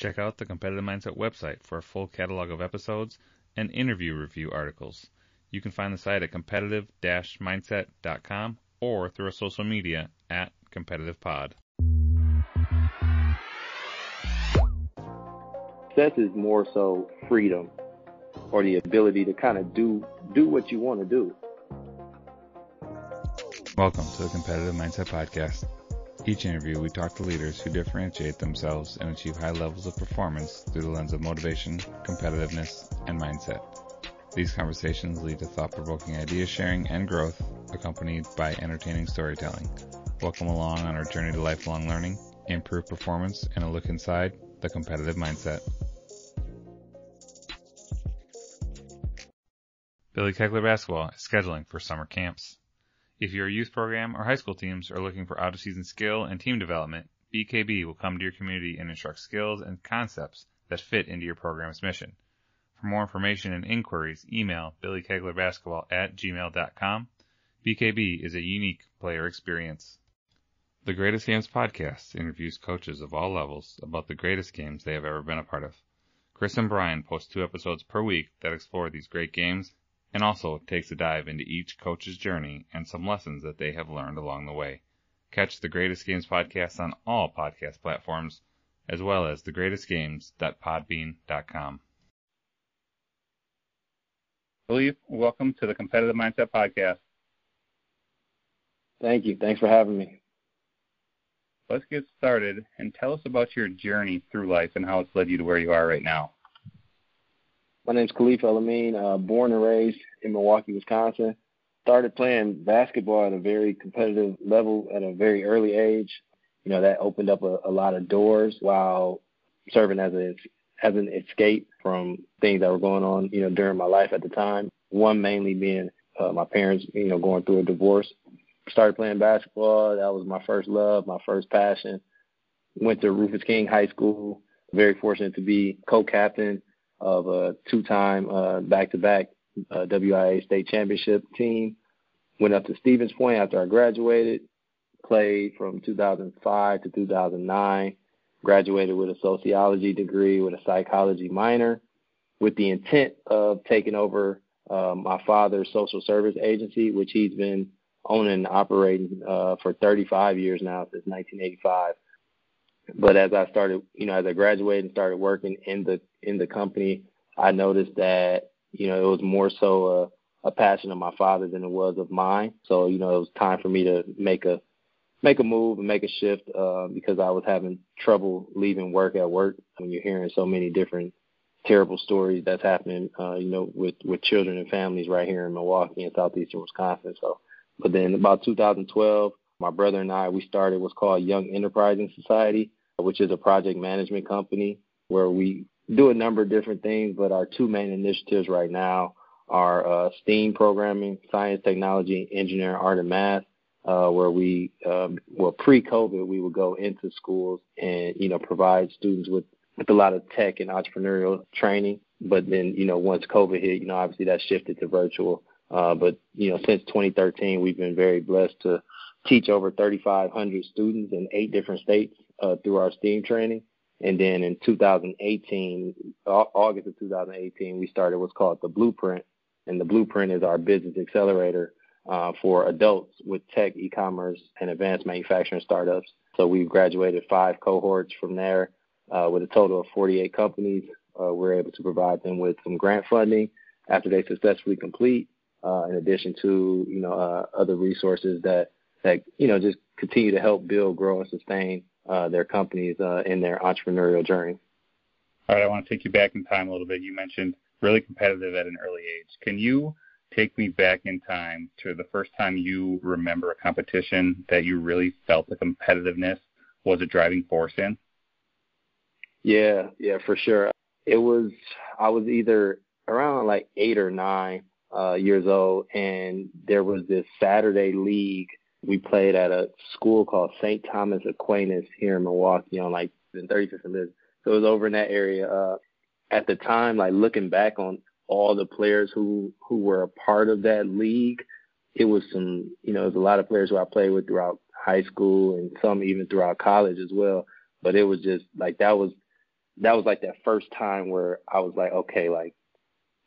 Check out the Competitive Mindset website for a full catalog of episodes and interview review articles. You can find the site at competitive-mindset.com or through our social media at competitivepod. Success is more so freedom or the ability to kind of do do what you want to do. Welcome to the Competitive Mindset Podcast. Each interview, we talk to leaders who differentiate themselves and achieve high levels of performance through the lens of motivation, competitiveness, and mindset. These conversations lead to thought provoking idea sharing and growth, accompanied by entertaining storytelling. Welcome along on our journey to lifelong learning, improved performance, and a look inside the competitive mindset. Billy Kegler Basketball is scheduling for summer camps. If your youth program or high school teams are looking for out of season skill and team development, BKB will come to your community and instruct skills and concepts that fit into your program's mission. For more information and inquiries, email billykeglerbasketball at gmail.com. BKB is a unique player experience. The Greatest Games podcast interviews coaches of all levels about the greatest games they have ever been a part of. Chris and Brian post two episodes per week that explore these great games and also takes a dive into each coach's journey and some lessons that they have learned along the way. Catch the Greatest Games podcast on all podcast platforms, as well as thegreatestgames.podbean.com. Billy, welcome to the Competitive Mindset Podcast. Thank you. Thanks for having me. Let's get started and tell us about your journey through life and how it's led you to where you are right now. My name's Khalif El-Amin, uh, born and raised in Milwaukee, Wisconsin. Started playing basketball at a very competitive level at a very early age. You know, that opened up a, a lot of doors while serving as a as an escape from things that were going on, you know, during my life at the time. One mainly being uh, my parents, you know, going through a divorce. Started playing basketball. That was my first love, my first passion. Went to Rufus King High School. Very fortunate to be co-captain of a two-time uh, back-to-back uh, WIAA state championship team. Went up to Stevens Point after I graduated. Played from 2005 to 2009. Graduated with a sociology degree with a psychology minor, with the intent of taking over uh, my father's social service agency, which he's been owning and operating uh, for 35 years now since 1985. But as I started, you know, as I graduated and started working in the in the company, I noticed that you know it was more so a, a passion of my father than it was of mine. So you know it was time for me to make a make a move and make a shift uh, because I was having trouble leaving work at work when you're hearing so many different terrible stories that's happening, uh, you know, with with children and families right here in Milwaukee and southeastern Wisconsin. So, but then about 2012, my brother and I we started what's called Young Enterprising Society, which is a project management company where we do a number of different things, but our two main initiatives right now are uh, STEAM programming, science, technology, engineering, art, and math, uh, where we, um, well, pre-COVID, we would go into schools and, you know, provide students with, with a lot of tech and entrepreneurial training. But then, you know, once COVID hit, you know, obviously that shifted to virtual. Uh, but, you know, since 2013, we've been very blessed to teach over 3,500 students in eight different states uh, through our STEAM training. And then in 2018, August of 2018, we started what's called the Blueprint. And the Blueprint is our business accelerator uh, for adults with tech, e-commerce, and advanced manufacturing startups. So we've graduated five cohorts from there uh, with a total of 48 companies. Uh, we're able to provide them with some grant funding after they successfully complete, uh, in addition to you know uh, other resources that that you know just continue to help build, grow, and sustain uh, their companies uh, in their entrepreneurial journey. All right, I want to take you back in time a little bit. You mentioned really competitive at an early age. Can you take me back in time to the first time you remember a competition that you really felt the competitiveness was a driving force in? Yeah, yeah, for sure. It was I was either around like eight or nine uh, years old, and there was this Saturday league we played at a school called St. Thomas Aquinas here in Milwaukee on like in 35th and Lisbon. So it was over in that area. Uh, at the time, like looking back on all the players who who were a part of that league, it was some you know, it was a lot of players who I played with throughout high school and some even throughout college as well. But it was just like that was that was like that first time where I was like, okay, like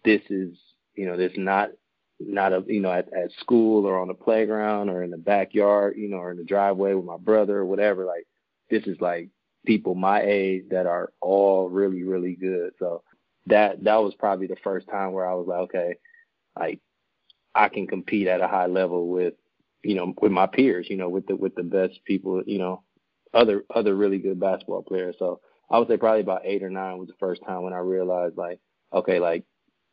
this is, you know, this not not a you know at, at school or on the playground or in the backyard, you know, or in the driveway with my brother or whatever. Like this is like people my age that are all really really good. So that that was probably the first time where I was like, okay, like I can compete at a high level with you know with my peers, you know, with the with the best people, you know, other other really good basketball players. So I would say probably about eight or nine was the first time when I realized like, okay, like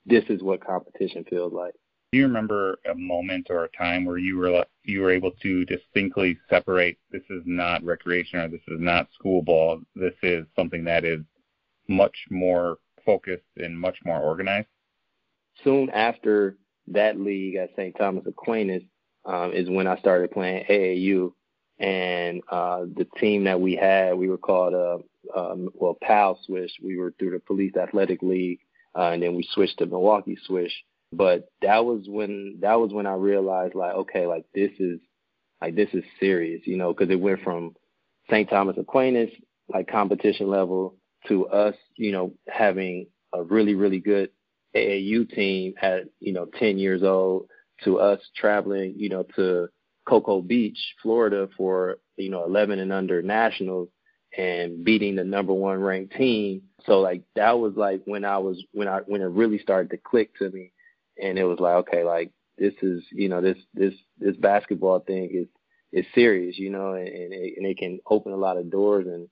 this is what competition feels like. Do you remember a moment or a time where you were you were able to distinctly separate this is not recreation or this is not school ball. This is something that is much more focused and much more organized? Soon after that league at St. Thomas Aquinas um, is when I started playing AAU, and uh, the team that we had, we were called uh, um, well PAL Swish. We were through the Police Athletic League, uh, and then we switched to Milwaukee Swish. But that was when that was when I realized like okay like this is like this is serious you know because it went from St. Thomas Aquinas like competition level to us you know having a really really good AAU team at you know 10 years old to us traveling you know to Cocoa Beach Florida for you know 11 and under nationals and beating the number one ranked team so like that was like when I was when I when it really started to click to me and it was like okay like this is you know this this this basketball thing is is serious you know and and it, and it can open a lot of doors and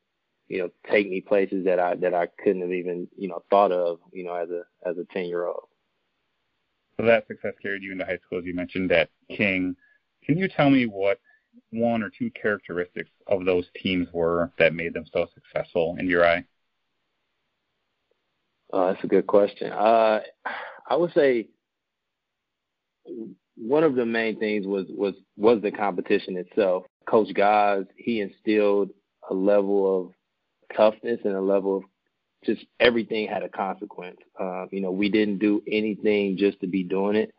you know take me places that I that I couldn't have even you know thought of you know as a as a ten year old. So that success carried you into high school, as you mentioned at King. Can you tell me what one or two characteristics of those teams were that made them so successful in your eye? Uh, that's a good question. Uh, I would say one of the main things was was was the competition itself. Coach Gosz, he instilled a level of toughness and a level of just everything had a consequence. Uh, you know, we didn't do anything just to be doing it.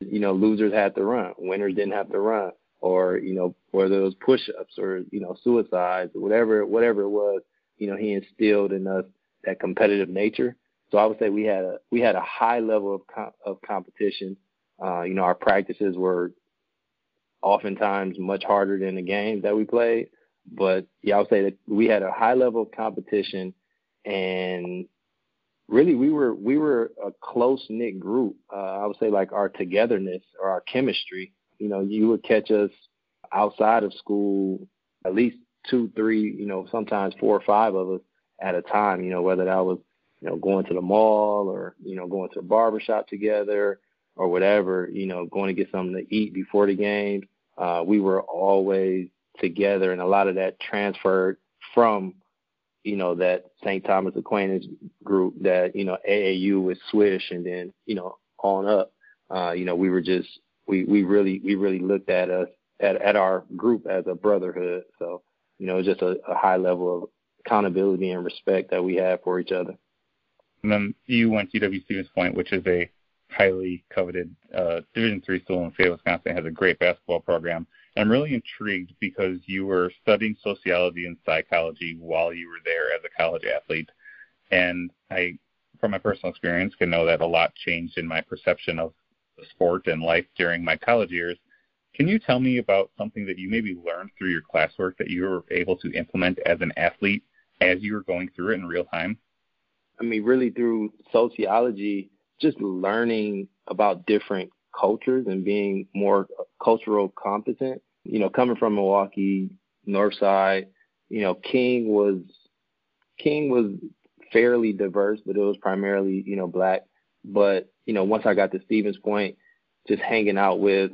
You know, losers had to run, winners didn't have to run, or you know, whether it was push-ups or you know, suicides, whatever whatever it was. You know, he instilled in us that competitive nature. So I would say we had a we had a high level of com- of competition uh, you know, our practices were oftentimes much harder than the games that we played. But yeah, I would say that we had a high level of competition, and really we were we were a close knit group. Uh, I would say like our togetherness or our chemistry. You know, you would catch us outside of school at least two, three, you know, sometimes four or five of us at a time. You know, whether that was you know going to the mall or you know going to a barber shop together or whatever, you know, going to get something to eat before the game. Uh, we were always together, and a lot of that transferred from, you know, that St. Thomas Aquinas group that you know AAU with Swish, and then you know on up. Uh, you know, we were just we we really we really looked at us at at our group as a brotherhood. So you know, just a, a high level of accountability and respect that we have for each other. And then you went to UW Stevens Point, which is a highly coveted uh, Division three school in Fayette, Wisconsin. has a great basketball program. I'm really intrigued because you were studying sociology and psychology while you were there as a college athlete, and I, from my personal experience, can know that a lot changed in my perception of the sport and life during my college years. Can you tell me about something that you maybe learned through your classwork that you were able to implement as an athlete as you were going through it in real time? I mean, really through sociology, just learning about different cultures and being more cultural competent. You know, coming from Milwaukee, North Side, you know, King was King was fairly diverse, but it was primarily, you know, black. But, you know, once I got to Stevens Point, just hanging out with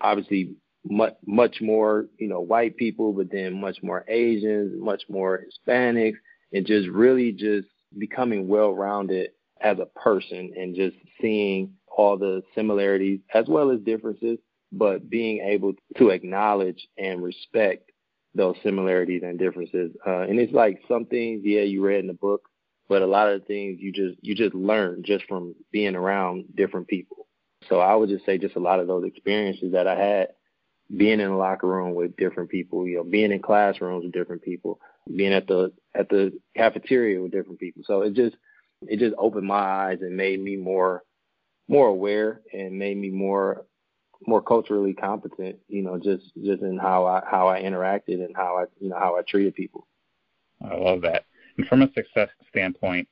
obviously much much more, you know, white people, but then much more Asians, much more Hispanics, and just really just becoming well rounded as a person and just seeing all the similarities as well as differences, but being able to acknowledge and respect those similarities and differences. Uh, and it's like some things, yeah, you read in the book, but a lot of the things you just you just learn just from being around different people. So I would just say just a lot of those experiences that I had being in a locker room with different people, you know, being in classrooms with different people, being at the at the cafeteria with different people. So it just it just opened my eyes and made me more more aware and made me more more culturally competent, you know, just just in how I how I interacted and how I you know how I treated people. I love that. And from a success standpoint,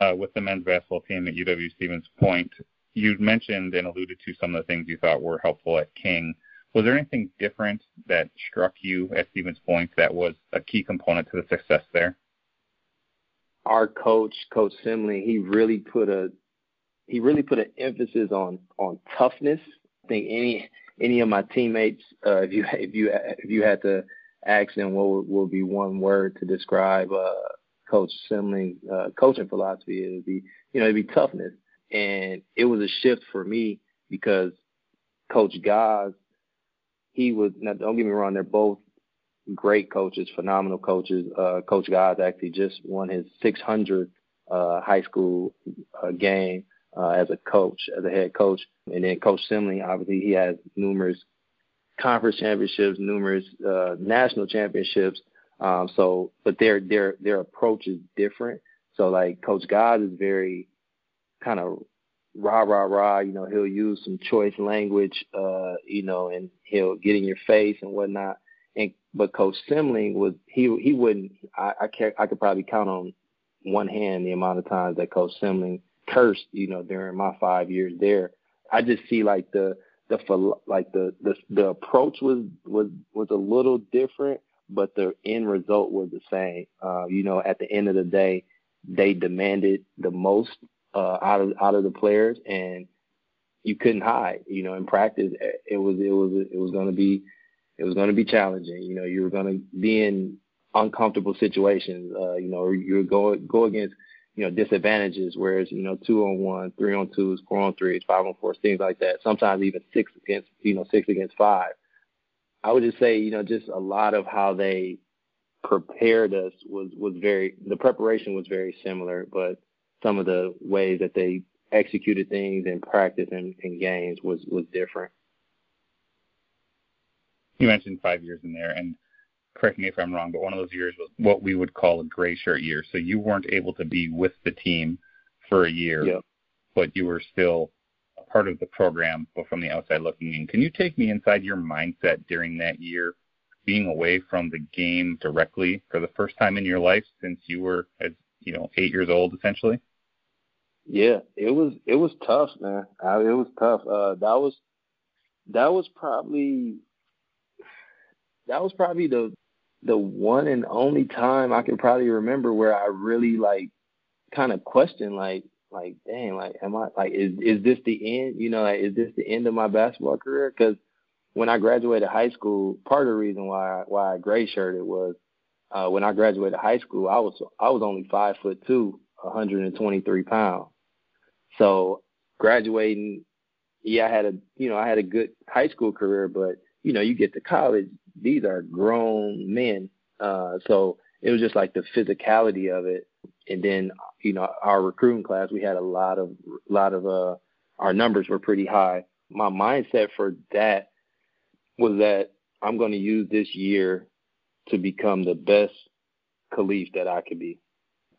uh, with the men's basketball team at UW Stevens Point, you mentioned and alluded to some of the things you thought were helpful at King. Was there anything different that struck you at Stevens Point that was a key component to the success there? Our coach, Coach Semling, he really put a he really put an emphasis on on toughness. I think any any of my teammates, uh, if you if you if you had to ask them what would, would be one word to describe uh, Coach Semling uh, coaching philosophy, it would be you know it'd be toughness. And it was a shift for me because Coach Gosz, he was now don't get me wrong, they're both great coaches, phenomenal coaches. Uh, Coach Gosz actually just won his 600th uh, high school uh, game uh, as a coach, as a head coach. And then Coach Semling, obviously, he has numerous conference championships, numerous uh, national championships. Um, so, but their their their approach is different. So, like Coach Gosz is very kind of rah rah rah. You know, he'll use some choice language. Uh, you know, and he'll get in your face and whatnot. And but Coach Semling was he he wouldn't. I I, can, I could probably count on one hand the amount of times that Coach Semling cursed, you know, during my five years there. I just see like the the like the the the approach was was was a little different, but the end result was the same. Uh, you know, at the end of the day, they demanded the most uh, out of out of the players, and you couldn't hide. You know, in practice, it was it was it was going to be it was going to be challenging. You know, you were going to be in uncomfortable situations. Uh, you know, you were go go against you know, disadvantages, whereas, you know, two on one, three on twos, four on threes, five on fours, things like that. Sometimes even six against, you know, six against five. I would just say, you know, just a lot of how they prepared us was, was very, the preparation was very similar, but some of the ways that they executed things in practice and in games was, was different. You mentioned five years in there, and correct me if I'm wrong, but one of those years was what we would call a gray shirt year. So you weren't able to be with the team for a year, yep. but you were still a part of the program, but from the outside looking in. Can you take me inside your mindset during that year, being away from the game directly for the first time in your life since you were as you know eight years old essentially? Yeah, it was it was tough, man. I, it was tough. Uh, that was that was probably that was probably the the one and only time I can probably remember where I really like kind of questioned like like dang like am I like is is this the end you know like is this the end of my basketball career? Because when I graduated high school part of the reason why why I gray shirted was uh, when I graduated high school I was I was only five foot two 123 pounds. So graduating yeah I had a you know I had a good high school career but you know you get to college these are grown men. Uh, so it was just like the physicality of it. And then, you know, our recruiting class, we had a lot of, lot of, uh, our numbers were pretty high. My mindset for that was that I'm going to use this year to become the best Khalif that I could be.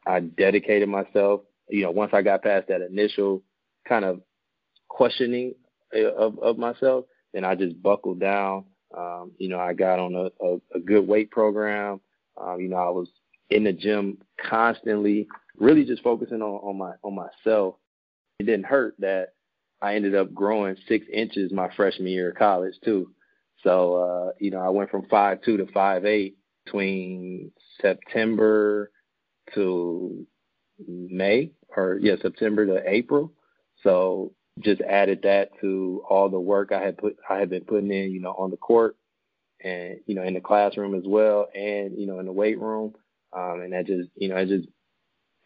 I dedicated myself, you know, once I got past that initial kind of questioning uh, of, of myself, then I just buckled down um, you know, I got on a, a, a good weight program. Um, you know, I was in the gym constantly, really just focusing on, on my on myself. It didn't hurt that I ended up growing six inches my freshman year of college too. So uh, you know, I went from five two to five eight between September to May or yeah, September to April. So just added that to all the work I had put I had been putting in, you know, on the court and you know in the classroom as well, and you know in the weight room, um, and that just you know it just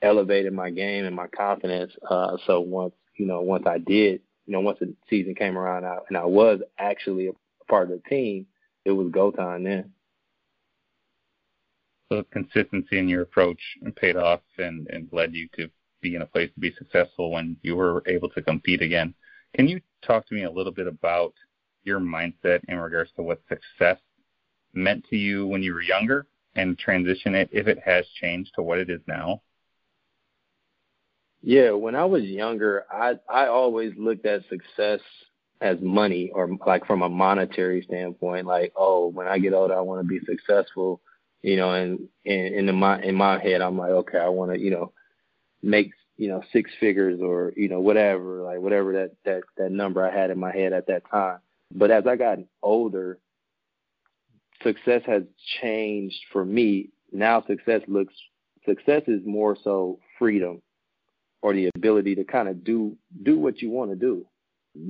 elevated my game and my confidence. Uh, so once you know once I did, you know once the season came around I, and I was actually a part of the team, it was go time then. So consistency in your approach paid off and, and led you to be in a place to be successful when you were able to compete again. Can you talk to me a little bit about your mindset in regards to what success meant to you when you were younger and transition it if it has changed to what it is now? Yeah, when I was younger, I I always looked at success as money or like from a monetary standpoint like oh when i get older i want to be successful you know and, and in my in my head i'm like okay i want to you know make you know six figures or you know whatever like whatever that that that number i had in my head at that time. But as i got older success has changed for me. Now success looks success is more so freedom or the ability to kind of do do what you want to do.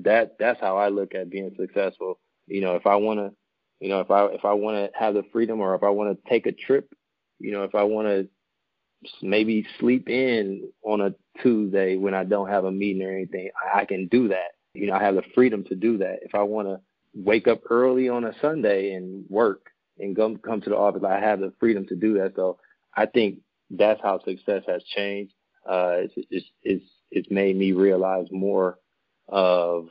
That that's how I look at being successful. You know, if I want to, you know, if I if I want to have the freedom or if I want to take a trip, you know, if I want to maybe sleep in on a Tuesday when I don't have a meeting or anything, I, can do that. You know, I have the freedom to do that. If I want to wake up early on a Sunday and work and come come to the office, I have the freedom to do that. So I think that's how success has changed. Uh, it's, it's it's it's made me realize more of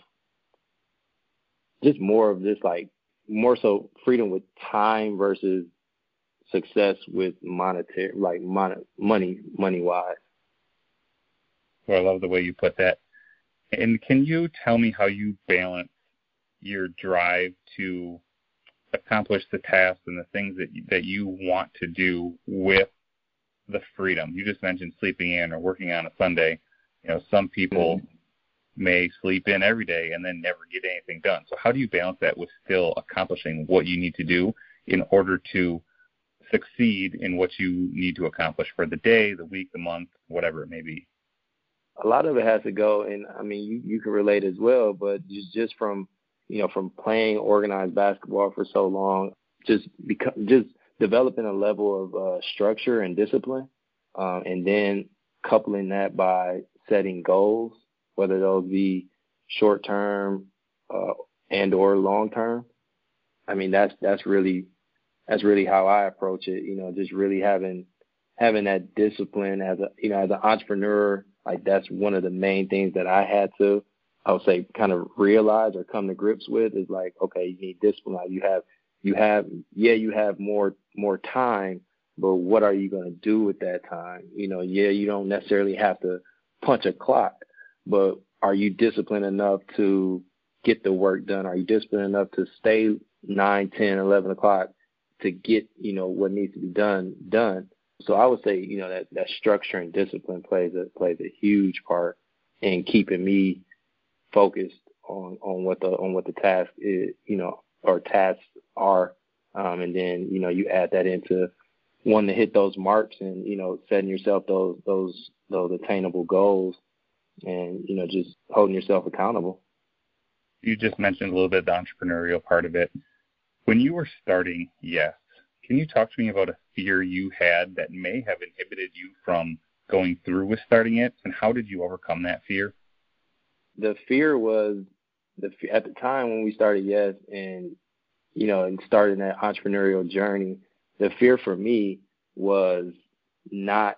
just more of this like more so freedom with time versus success with monetary like mon- money money wise. Well, I love the way you put that. And can you tell me how you balance your drive to accomplish the tasks and the things that you, that you want to do with the freedom? You just mentioned sleeping in or working on a Sunday. You know, some people mm-hmm may sleep in every day and then never get anything done. So how do you balance that with still accomplishing what you need to do in order to succeed in what you need to accomplish for the day, the week, the month, whatever it may be? A lot of it has to go, and I mean, you, you can relate as well, but just, just from, you know, from playing organized basketball for so long, just become, just developing a level of uh, structure and discipline, um, and then coupling that by setting goals whether those be short term uh, and or long term. I mean, that's that's really that's really how I approach it. You know, just really having having that discipline as a you know as an entrepreneur. Like that's one of the main things that I had to I would say kind of realize or come to grips with is like okay, you need discipline. You have you have yeah you have more more time, but what are you going to do with that time? You know, yeah, you don't necessarily have to punch a clock, but are you disciplined enough to get the work done? Are you disciplined enough to stay nine, ten, eleven o'clock to get, you know, what needs to be done done? So I would say, you know, that, that structure and discipline plays a plays a huge part in keeping me focused on, on what the on what the task is, you know, or tasks are. Um, and then, you know, you add that into wanting to hit those marks and, you know, setting yourself those those those attainable goals and you know just holding yourself accountable. You just mentioned a little bit the entrepreneurial part of it. When you were starting Yes, can you talk to me about a fear you had that may have inhibited you from going through with starting it, and how did you overcome that fear? The fear was the at the time when we started Yes, and you know, and starting that entrepreneurial journey. The fear for me was not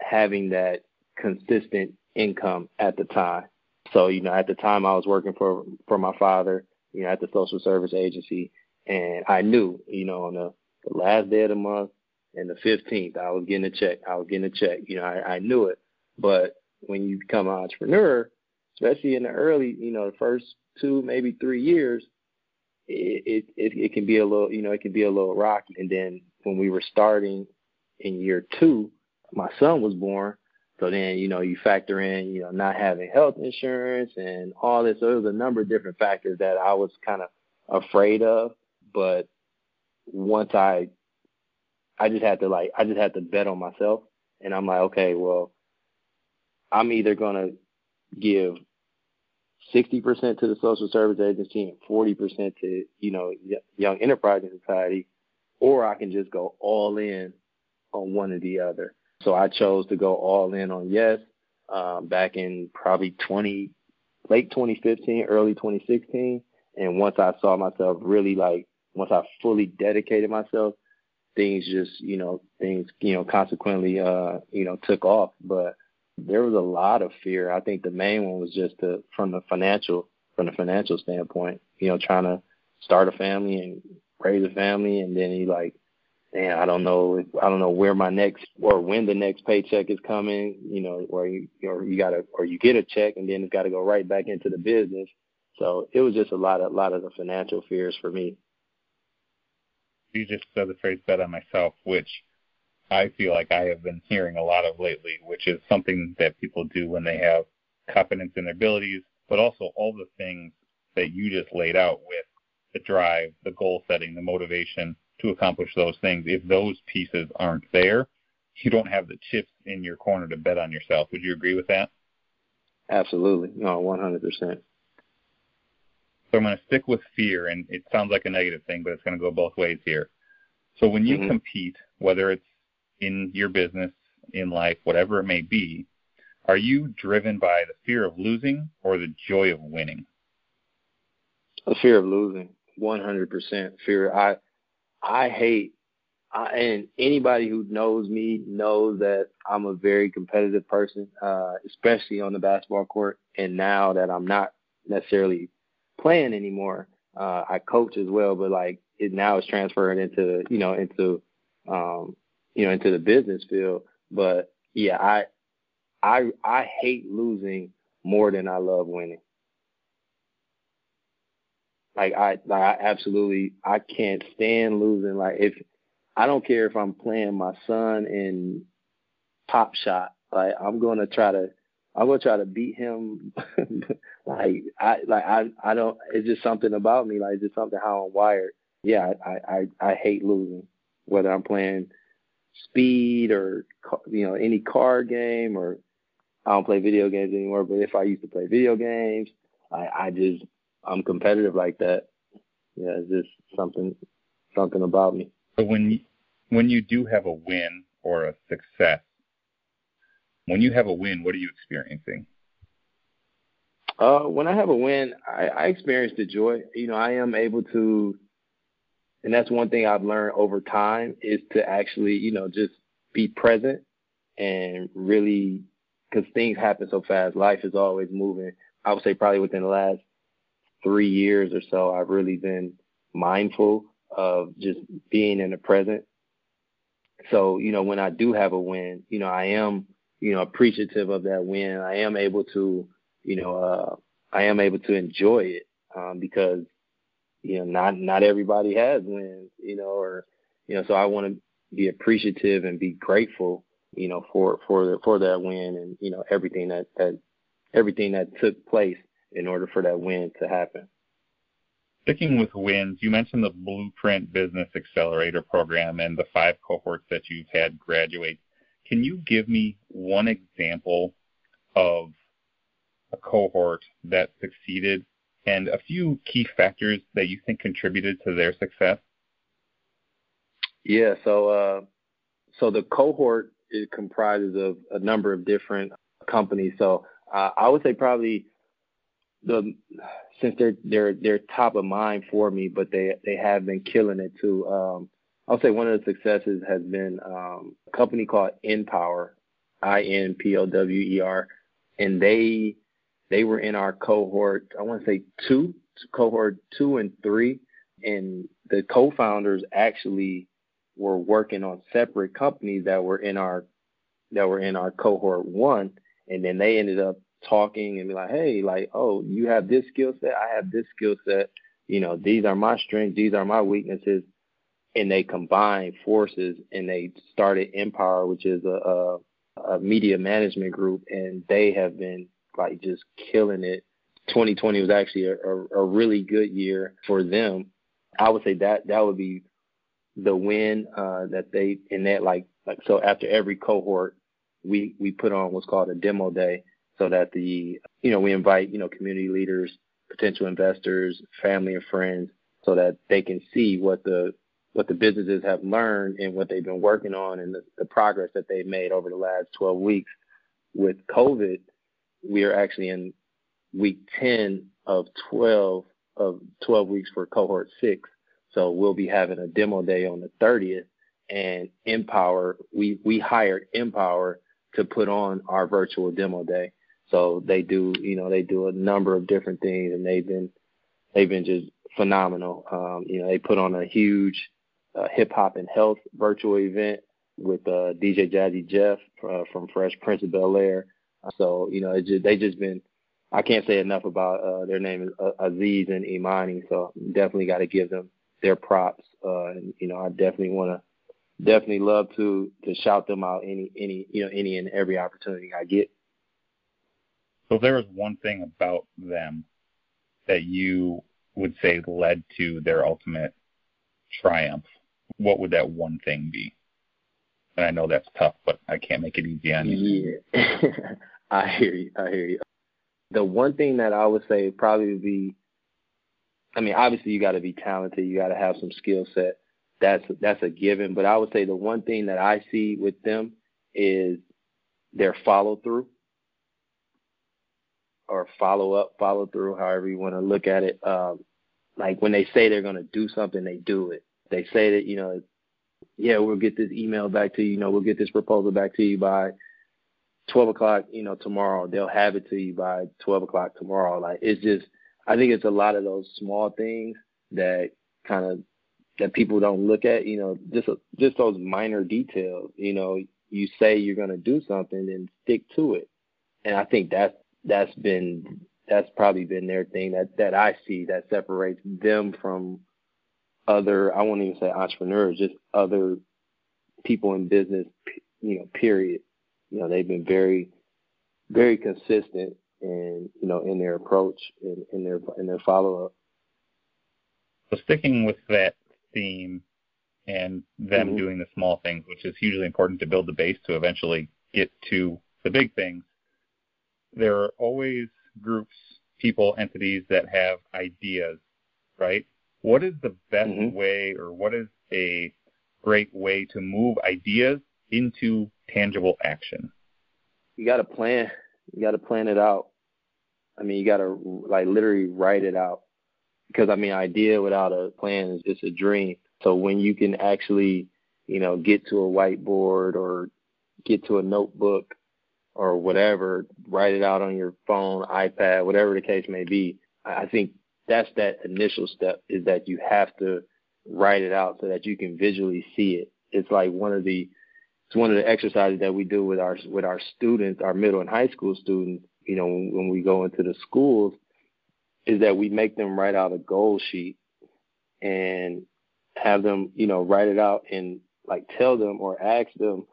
having that consistent income at the time. So, you know, at the time I was working for for my father, you know, at the social service agency, and I knew, you know, on the, the last day of the month and the 15th, I was getting a check. I was getting a check. You know, I, I knew it. But when you become an entrepreneur, especially in the early, you know, the first two, maybe three years, it, it it can be a little, you know, it can be a little rocky. And then when we were starting in year two, my son was born, so then, you know, you factor in, you know, not having health insurance and all this. So there was a number of different factors that I was kind of afraid of. But once I, I just had to like, I just had to bet on myself. And I'm like, okay, well, I'm either to give 60% to the social service agency and 40% to, you know, Young enterprise Society, or I can just go all in on one or the other. So I chose to go all in on Yes um, back in probably 20, late 2015, early 2016. And once I saw myself really like, once I fully dedicated myself, things just, you know, things, you know, consequently, uh, you know, took off. But there was a lot of fear. I think the main one was just the, from the financial, from the financial standpoint, you know, trying to start a family and raise a family. And then he like, and I don't know if, I don't know where my next or when the next paycheck is coming, you know, or you or you gotta or you get a check and then it's gotta go right back into the business. So it was just a lot of a lot of the financial fears for me. You just said the phrase bet on myself, which I feel like I have been hearing a lot of lately, which is something that people do when they have confidence in their abilities, but also all the things that you just laid out with the drive, the goal setting, the motivation to accomplish those things. If those pieces aren't there, you don't have the chips in your corner to bet on yourself. Would you agree with that? Absolutely. No, 100%. So I'm going to stick with fear, and it sounds like a negative thing, but it's going to go both ways here. So when you mm-hmm. compete, whether it's in your business, in life, whatever it may be, are you driven by the fear of losing or the joy of winning? A fear of losing, 100% fear. I I hate, I, and anybody who knows me knows that I'm a very competitive person, uh, especially on the basketball court. And now that I'm not necessarily playing anymore, uh, I coach as well, but like it now is transferring into, you know, into, um, you know, into the business field. But yeah, I, I, I hate losing more than I love winning. Like I, like I absolutely, I can't stand losing. Like if I don't care if I'm playing my son in Pop Shot, like I'm gonna try to, I'm gonna try to beat him. like I, like I, I don't. It's just something about me. Like it's just something how I'm wired. Yeah, I, I, I hate losing. Whether I'm playing speed or you know any card game or I don't play video games anymore. But if I used to play video games, I, I just I'm competitive like that. Yeah, it's just something something about me. But when when you do have a win or a success, when you have a win, what are you experiencing? Uh, when I have a win, I, I experience the joy. You know, I am able to, and that's one thing I've learned over time is to actually, you know, just be present and really, because things happen so fast. Life is always moving. I would say probably within the last three years or so, I've really been mindful of just being in the present. So, you know, when I do have a win, you know, I am, you know, appreciative of that win. I am able to, you know, uh, I am able to enjoy it um, because, you know, not not everybody has wins, you know, or, you know, so I want to be appreciative and be grateful, you know, for for for that win and you know everything that that everything that took place in order for that win to happen. Sticking with wins, you mentioned the Blueprint Business Accelerator program and the five cohorts that you've had graduate. Can you give me one example of a cohort that succeeded and a few key factors that you think contributed to their success? Yeah, so uh, so the cohort it comprises of a number of different companies. So uh, I would say probably the since they're they're they're top of mind for me, but they they have been killing it too. Um, I'll say one of the successes has been um, a company called InPower, I N P O W E R, and they they were in our cohort. I want to say two, cohort two and three, and the co-founders actually were working on separate companies that were in our that were in our cohort one, and then they ended up talking and be like, hey, like, oh, you have this skill set, I have this skill set. You know, these are my strengths, these are my weaknesses, and they combined forces and they started InPower, which is a, a, a media management group, and they have been like just killing it. 2020 was actually a, a, a really good year for them. I would say that that would be the win uh, that they in that like like so after every cohort we we put on what's called a demo day so that the you know we invite you know community leaders, potential investors, family and friends, so that they can see what the what the businesses have learned and what they've been working on and the, the progress that they've made over the last 12 weeks. With COVID, we are actually in week 10 of 12 of 12 weeks for cohort six. So we'll be having a demo day on the 30th and InPower, we, we hired InPower to put on our virtual demo day. So they do, you know, they do a number of different things, and they've been they've been just phenomenal. Um, you know, they put on a huge a hip hop and health virtual event with uh, DJ Jazzy Jeff uh, from Fresh Prince of Bel Air. So you know, just, they just been. I can't say enough about uh, their name is uh, Aziz and Imani. So definitely got to give them their props. Uh, and you know, I definitely want to definitely love to to shout them out any any you know any and every opportunity I get. So if there was one thing about them that you would say led to their ultimate triumph, what would that one thing be? And I know that's tough, but I can't make it easy on you. Yeah, I hear you. I hear you. The one thing that I would say probably would be, I mean, obviously you got to be talented. You got to have some skill set. That's that's a given. But I would say the one thing that I see with them is their follow through or follow up, follow through, however you want to look at it. Um, like when they say they're going to do something, they do it. They say that, you know, yeah, we'll get this email back to you, you know, we'll get this proposal back to you by 12 o'clock, you know, tomorrow. They'll have it to you by 12 o'clock tomorrow. Like it's just, I think it's a lot of those small things that kind of, that people don't look at, you know, just, just those minor details, you know, you say you're going to do something and stick to it. And I think that's that's been that's probably been their thing that that I see that separates them from other I won't even say entrepreneurs, just other people in business, you know, period. You know, they've been very very consistent in you know in their approach and in, in their in their follow up. So sticking with that theme and them mm-hmm. doing the small things, which is hugely important to build the base to eventually get to the big things there are always groups, people, entities that have ideas, right? What is the best mm-hmm. way or what is a great way to move ideas into tangible action? You got to plan. You got to plan it out. I mean, you got to like literally write it out because I mean, idea without a plan is just a dream. So when you can actually, you know, get to a whiteboard or get to a notebook or whatever, write it out on your phone, iPad, whatever the case may be. I think that's that initial step is that you have to write it out so that you can visually see it. It's like one of the it's one of the exercises that we do with our with our students, our middle and high school students, you know, when, when we go into the schools, is that we make them write out a goal sheet and have them, you know, write it out and like tell them or ask them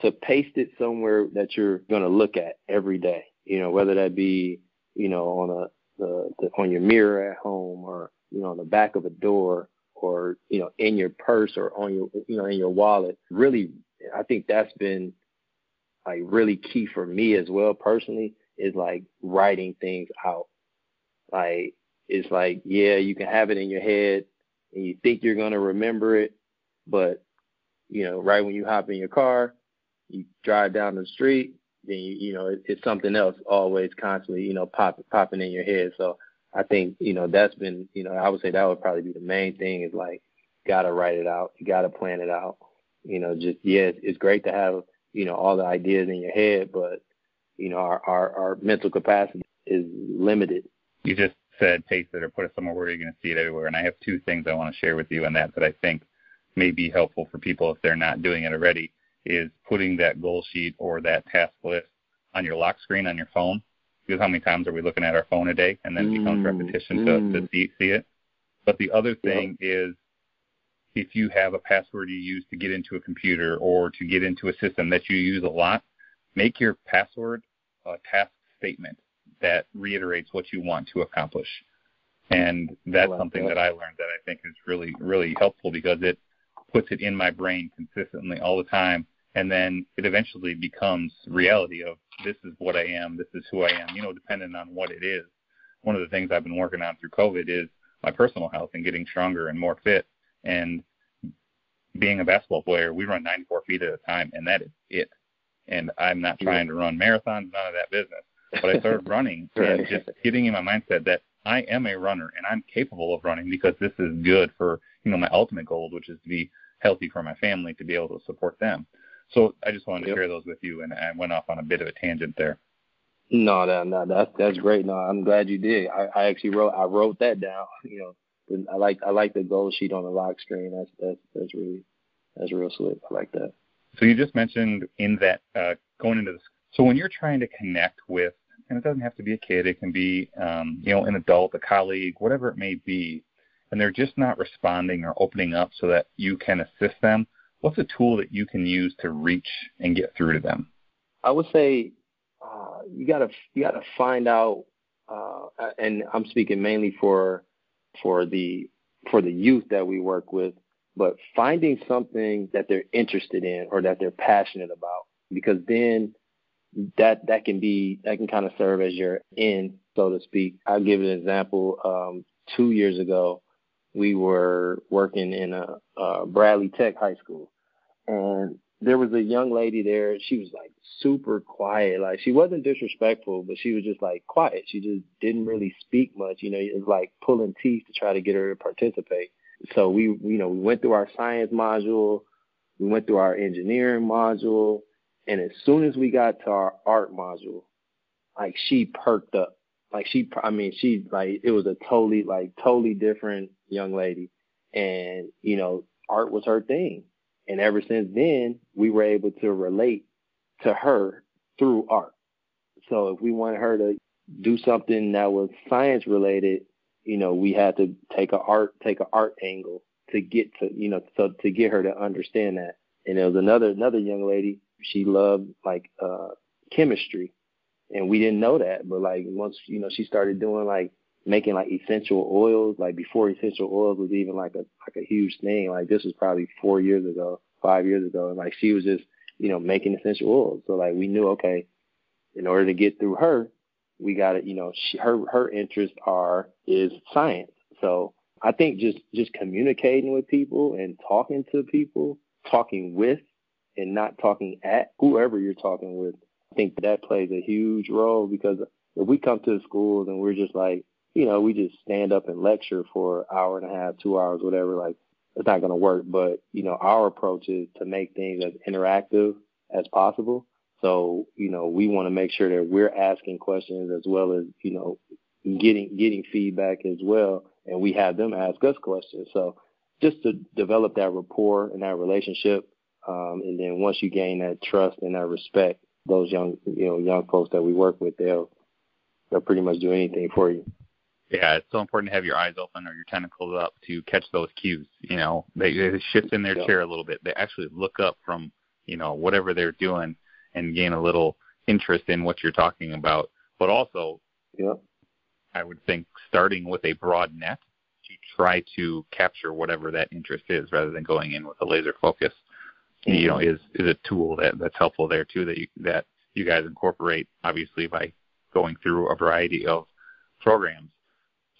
to paste it somewhere that you're going to look at every day. You know, whether that be, you know, on a the, the on your mirror at home or you know on the back of a door or you know in your purse or on your you know in your wallet. Really, I think that's been like really key for me as well personally is like writing things out. Like it's like yeah, you can have it in your head and you think you're gonna remember it, but you know, right when you hop in your car, you drive down the street, then you, you know it, it's something else always constantly you know pop, popping in your head. So I think you know that's been you know I would say that would probably be the main thing is like gotta write it out, you gotta plan it out. You know, just yeah, it's, it's great to have you know all the ideas in your head, but you know our our, our mental capacity is limited. You just said paste it or put it somewhere where you're going to see it everywhere. And I have two things I want to share with you on that that I think may be helpful for people if they're not doing it already is putting that goal sheet or that task list on your lock screen on your phone. Because how many times are we looking at our phone a day and then it becomes mm, repetition mm. to, to see, see it? But the other thing yep. is if you have a password you use to get into a computer or to get into a system that you use a lot, make your password a task statement that reiterates what you want to accomplish. And that's something that. that I learned that I think is really, really helpful because it puts it in my brain consistently all the time and then it eventually becomes reality of this is what I am, this is who I am, you know, depending on what it is. One of the things I've been working on through COVID is my personal health and getting stronger and more fit. And being a basketball player, we run 94 feet at a time, and that is it. And I'm not trying to run marathons, none of that business. But I started running right. and just getting in my mindset that I am a runner and I'm capable of running because this is good for, you know, my ultimate goal, which is to be healthy for my family to be able to support them. So I just wanted to yep. share those with you, and I went off on a bit of a tangent there. No, no, no, that's that's great. No, I'm glad you did. I, I actually wrote I wrote that down. You know, I like I like the goal sheet on the lock screen. That's that's that's really that's real slick. I like that. So you just mentioned in that uh, going into this. So when you're trying to connect with, and it doesn't have to be a kid, it can be um, you know an adult, a colleague, whatever it may be, and they're just not responding or opening up so that you can assist them. What's a tool that you can use to reach and get through to them? I would say uh, you gotta you gotta find out, uh, and I'm speaking mainly for for the for the youth that we work with, but finding something that they're interested in or that they're passionate about, because then that that can be that can kind of serve as your end, so to speak. I'll give an example. Um, two years ago, we were working in a, a Bradley Tech High School, and there was a young lady there. She was like super quiet. Like she wasn't disrespectful, but she was just like quiet. She just didn't really speak much. You know, it was like pulling teeth to try to get her to participate. So we, you know, we went through our science module, we went through our engineering module, and as soon as we got to our art module, like she perked up. Like she, I mean, she like it was a totally like totally different young lady, and you know, art was her thing and ever since then, we were able to relate to her through art. So if we wanted her to do something that was science related, you know, we had to take a art take a art angle to get to you know so to get her to understand that. And there was another another young lady. She loved like uh chemistry, and we didn't know that. But like once you know she started doing like making like essential oils, like before essential oils was even like a like a huge thing. Like this was probably four years ago, five years ago, and like she was just you know making essential oils. So like we knew okay, in order to get through her, we got to you know she, her her interests are is science. So I think just just communicating with people and talking to people, talking with and not talking at whoever you're talking with. I think that plays a huge role because if we come to the schools and we're just like you know, we just stand up and lecture for an hour and a half, two hours, whatever, like it's not going to work. But, you know, our approach is to make things as interactive as possible. So, you know, we want to make sure that we're asking questions as well as, you know, getting, getting feedback as well. And we have them ask us questions. So just to develop that rapport and that relationship. Um, and then once you gain that trust and that respect, those young, you know, young folks that we work with, they'll, they'll pretty much do anything for you. Yeah, it's so important to have your eyes open or your tentacles up to catch those cues. You know, they, they shift in their yeah. chair a little bit. They actually look up from, you know, whatever they're doing and gain a little interest in what you're talking about. But also, yeah. I would think starting with a broad net to try to capture whatever that interest is rather than going in with a laser focus. Mm-hmm. You know, is is a tool that that's helpful there too that you that you guys incorporate obviously by going through a variety of programs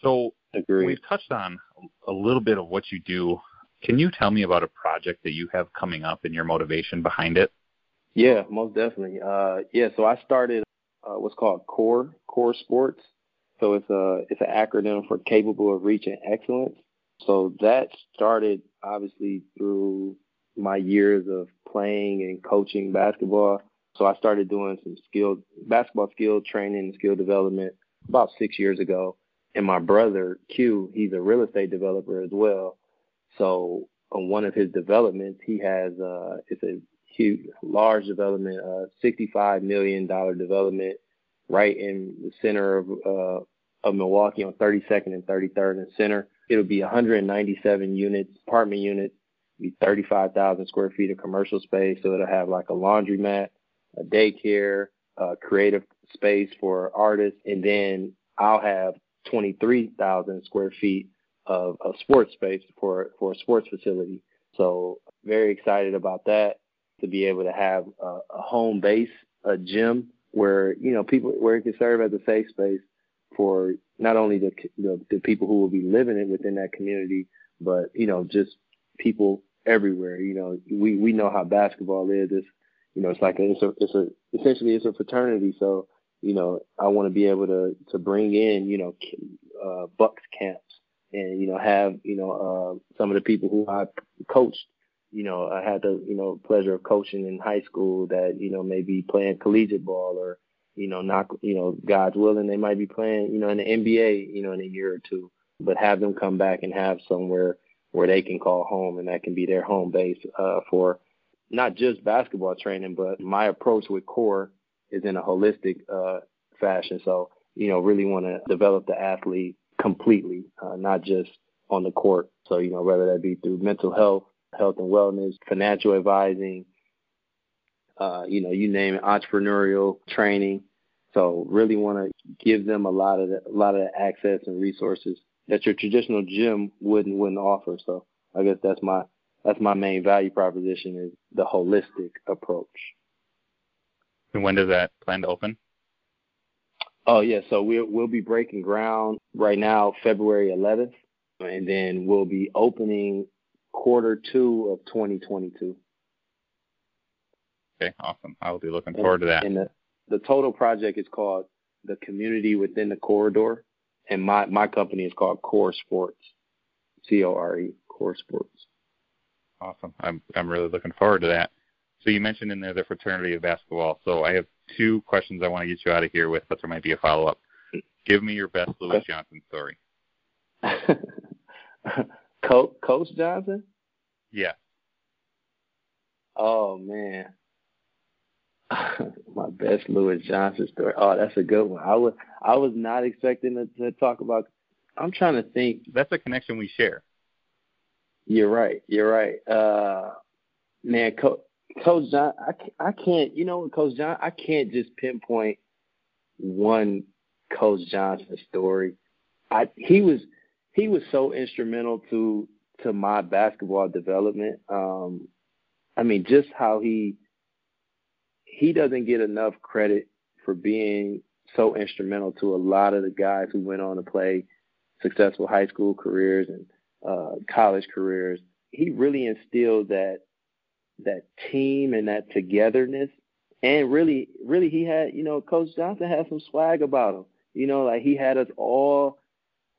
so Agreed. we've touched on a little bit of what you do. Can you tell me about a project that you have coming up and your motivation behind it? Yeah, most definitely. Uh, yeah, so I started uh, what's called Core Core Sports. So it's a it's an acronym for capable of reaching excellence. So that started obviously through my years of playing and coaching basketball. So I started doing some skill basketball skill training and skill development about six years ago and my brother Q, he's a real estate developer as well. So on one of his developments, he has uh, it's a huge, large development, uh, sixty-five million dollar development, right in the center of uh, of Milwaukee on 32nd and 33rd and Center. It'll be 197 units, apartment units, be 35,000 square feet of commercial space. So it'll have like a laundromat, a daycare, a creative space for artists, and then I'll have 23,000 square feet of, of sports space for, for a sports facility. So very excited about that to be able to have a, a home base, a gym where, you know, people, where it can serve as a safe space for not only the, the, the people who will be living it within that community, but, you know, just people everywhere. You know, we, we know how basketball is. It's, you know, it's like a, it's a, it's a, essentially it's a fraternity. So you know, I want to be able to to bring in, you know, uh, Bucks camps and you know have you know uh, some of the people who I coached. You know, I had the you know pleasure of coaching in high school that you know maybe playing collegiate ball or you know not you know God's willing they might be playing you know in the NBA you know in a year or two. but have them come back and have somewhere where they can call home and that can be their home base uh, for not just basketball training, but my approach with core is in a holistic uh, fashion. So, you know, really want to develop the athlete completely, uh, not just on the court. So, you know, whether that be through mental health, health and wellness, financial advising, uh, you know, you name it, entrepreneurial training. So really want to give them a lot of the, a lot of the access and resources that your traditional gym wouldn't wouldn't offer. So I guess that's my that's my main value proposition is the holistic approach. And when does that plan to open? Oh yeah, so we'll we'll be breaking ground right now, February 11th, and then we'll be opening quarter two of 2022. Okay, awesome. I will be looking forward to that. And the, the total project is called the Community Within the Corridor, and my my company is called Core Sports, C O R E, Core Sports. Awesome. I'm I'm really looking forward to that. So you mentioned in there the fraternity of basketball. So I have two questions I want to get you out of here with, but there might be a follow up. Give me your best Lewis Johnson story. Coach, Coach Johnson? Yeah. Oh man. My best Lewis Johnson story. Oh, that's a good one. I was I was not expecting to, to talk about. I'm trying to think. That's a connection we share. You're right. You're right. Uh, man, Coach, Coach John, I, I can't. You know, Coach John, I can't just pinpoint one Coach Johnson story. I he was he was so instrumental to to my basketball development. Um, I mean, just how he he doesn't get enough credit for being so instrumental to a lot of the guys who went on to play successful high school careers and uh, college careers. He really instilled that that team and that togetherness. And really, really, he had, you know, Coach Johnson had some swag about him. You know, like he had us all,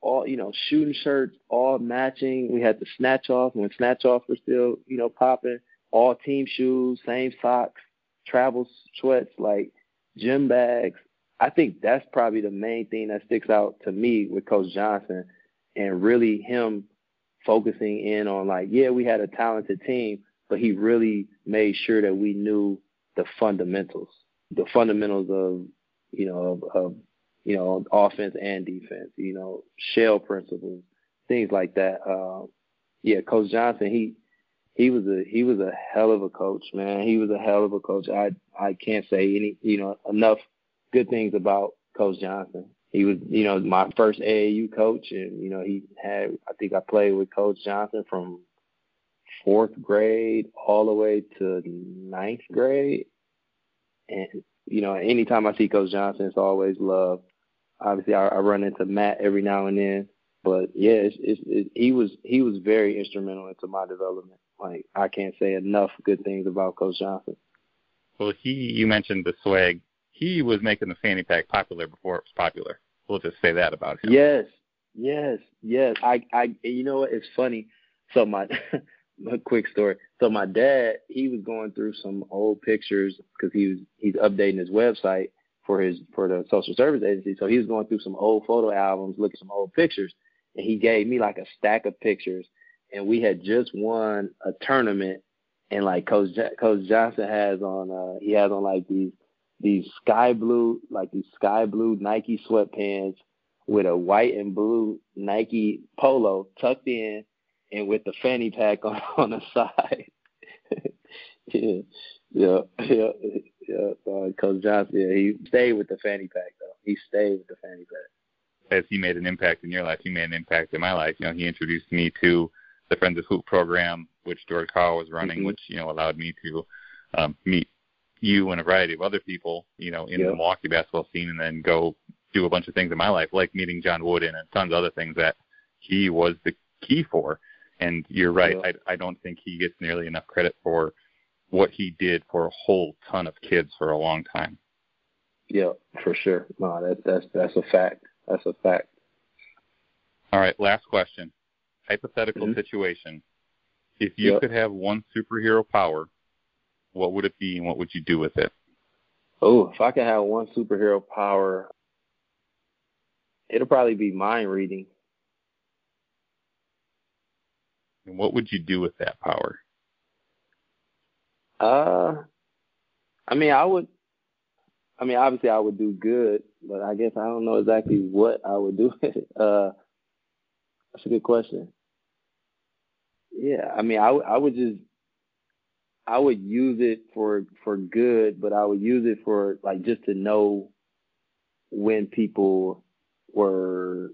all, you know, shooting shirts, all matching. We had the snatch off when snatch off were still, you know, popping. All team shoes, same socks, travel sweats, like gym bags. I think that's probably the main thing that sticks out to me with Coach Johnson, and really him focusing in on like, yeah, we had a talented team, but he really made sure that we knew the fundamentals, the fundamentals of, you know, of, of you know, offense and defense, you know, shell principles, things like that. Um, yeah, Coach Johnson, he he was a he was a hell of a coach, man. He was a hell of a coach. I I can't say any you know enough good things about Coach Johnson. He was you know my first AAU coach, and you know he had I think I played with Coach Johnson from fourth grade all the way to ninth grade. And, you know, anytime I see Coach Johnson, it's always love. Obviously, I, I run into Matt every now and then, but yeah, it's, it's, it, he was he was very instrumental into my development. Like I can't say enough good things about Coach Johnson. Well, he you mentioned the swag. He was making the fanny pack popular before it was popular. We'll just say that about him. Yes, yes, yes. I I you know what? It's funny. So my a quick story. So my dad, he was going through some old pictures because he was he's updating his website for his for the social service agency. So he was going through some old photo albums, looking at some old pictures, and he gave me like a stack of pictures. And we had just won a tournament, and like Coach Coach Johnson has on, uh, he has on like these these sky blue like these sky blue Nike sweatpants with a white and blue Nike polo tucked in and with the fanny pack on on the side. yeah, yeah, yeah, yeah. Uh, Coach Johnson, yeah, he stayed with the fanny pack though. He stayed with the fanny pack. As he made an impact in your life, he made an impact in my life. You know, he introduced me to the Friends of Hoop program, which George Karl was running, mm-hmm. which you know allowed me to um, meet you and a variety of other people, you know, in yep. the Milwaukee basketball scene, and then go do a bunch of things in my life, like meeting John Wooden and tons of other things that he was the key for. And you're right. Yeah. I, I don't think he gets nearly enough credit for what he did for a whole ton of kids for a long time. Yeah, for sure. No, that, that's that's a fact. That's a fact. All right, last question. Hypothetical mm-hmm. situation. If you yep. could have one superhero power, what would it be and what would you do with it? Oh, if I could have one superhero power, it'll probably be mind reading. And what would you do with that power? Uh, I mean, I would. I mean, obviously, I would do good, but I guess I don't know exactly what I would do. uh, that's a good question. Yeah, I mean, I I would just I would use it for for good, but I would use it for like just to know when people were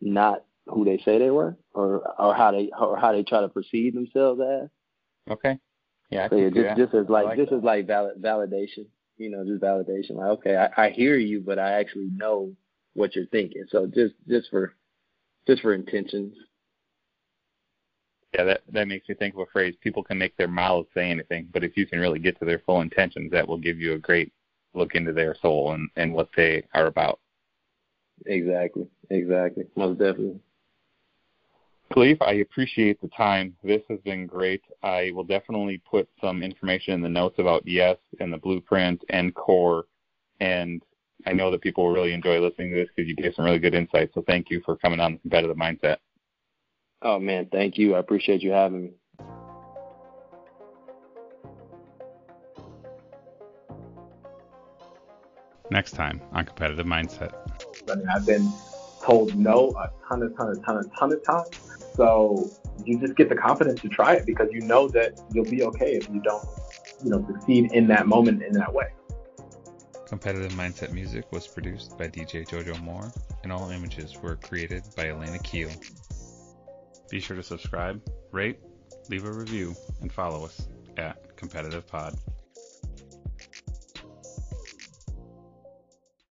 not who they say they were, or or how they or how they try to perceive themselves as. Okay. Yeah. So yeah, just just as like, like just that. as like valid validation, you know, just validation. Like, okay, I, I hear you, but I actually know what you're thinking. So just just for just for intentions. Yeah, that that makes me think of a phrase. People can make their mouths say anything, but if you can really get to their full intentions, that will give you a great look into their soul and, and what they are about. Exactly. Exactly. Most definitely. Khalif, I appreciate the time. This has been great. I will definitely put some information in the notes about Yes and the blueprint and core. And I know that people will really enjoy listening to this because you gave some really good insights. So thank you for coming on the competitive mindset. Oh man, thank you. I appreciate you having me. Next time on Competitive Mindset. I mean, I've been told no a ton, a ton, a ton, a ton of times. So you just get the confidence to try it because you know that you'll be okay if you don't, you know, succeed in that moment in that way. Competitive Mindset music was produced by DJ Jojo Moore, and all images were created by Elena Keel. Be sure to subscribe, rate, leave a review, and follow us at Competitive Pod.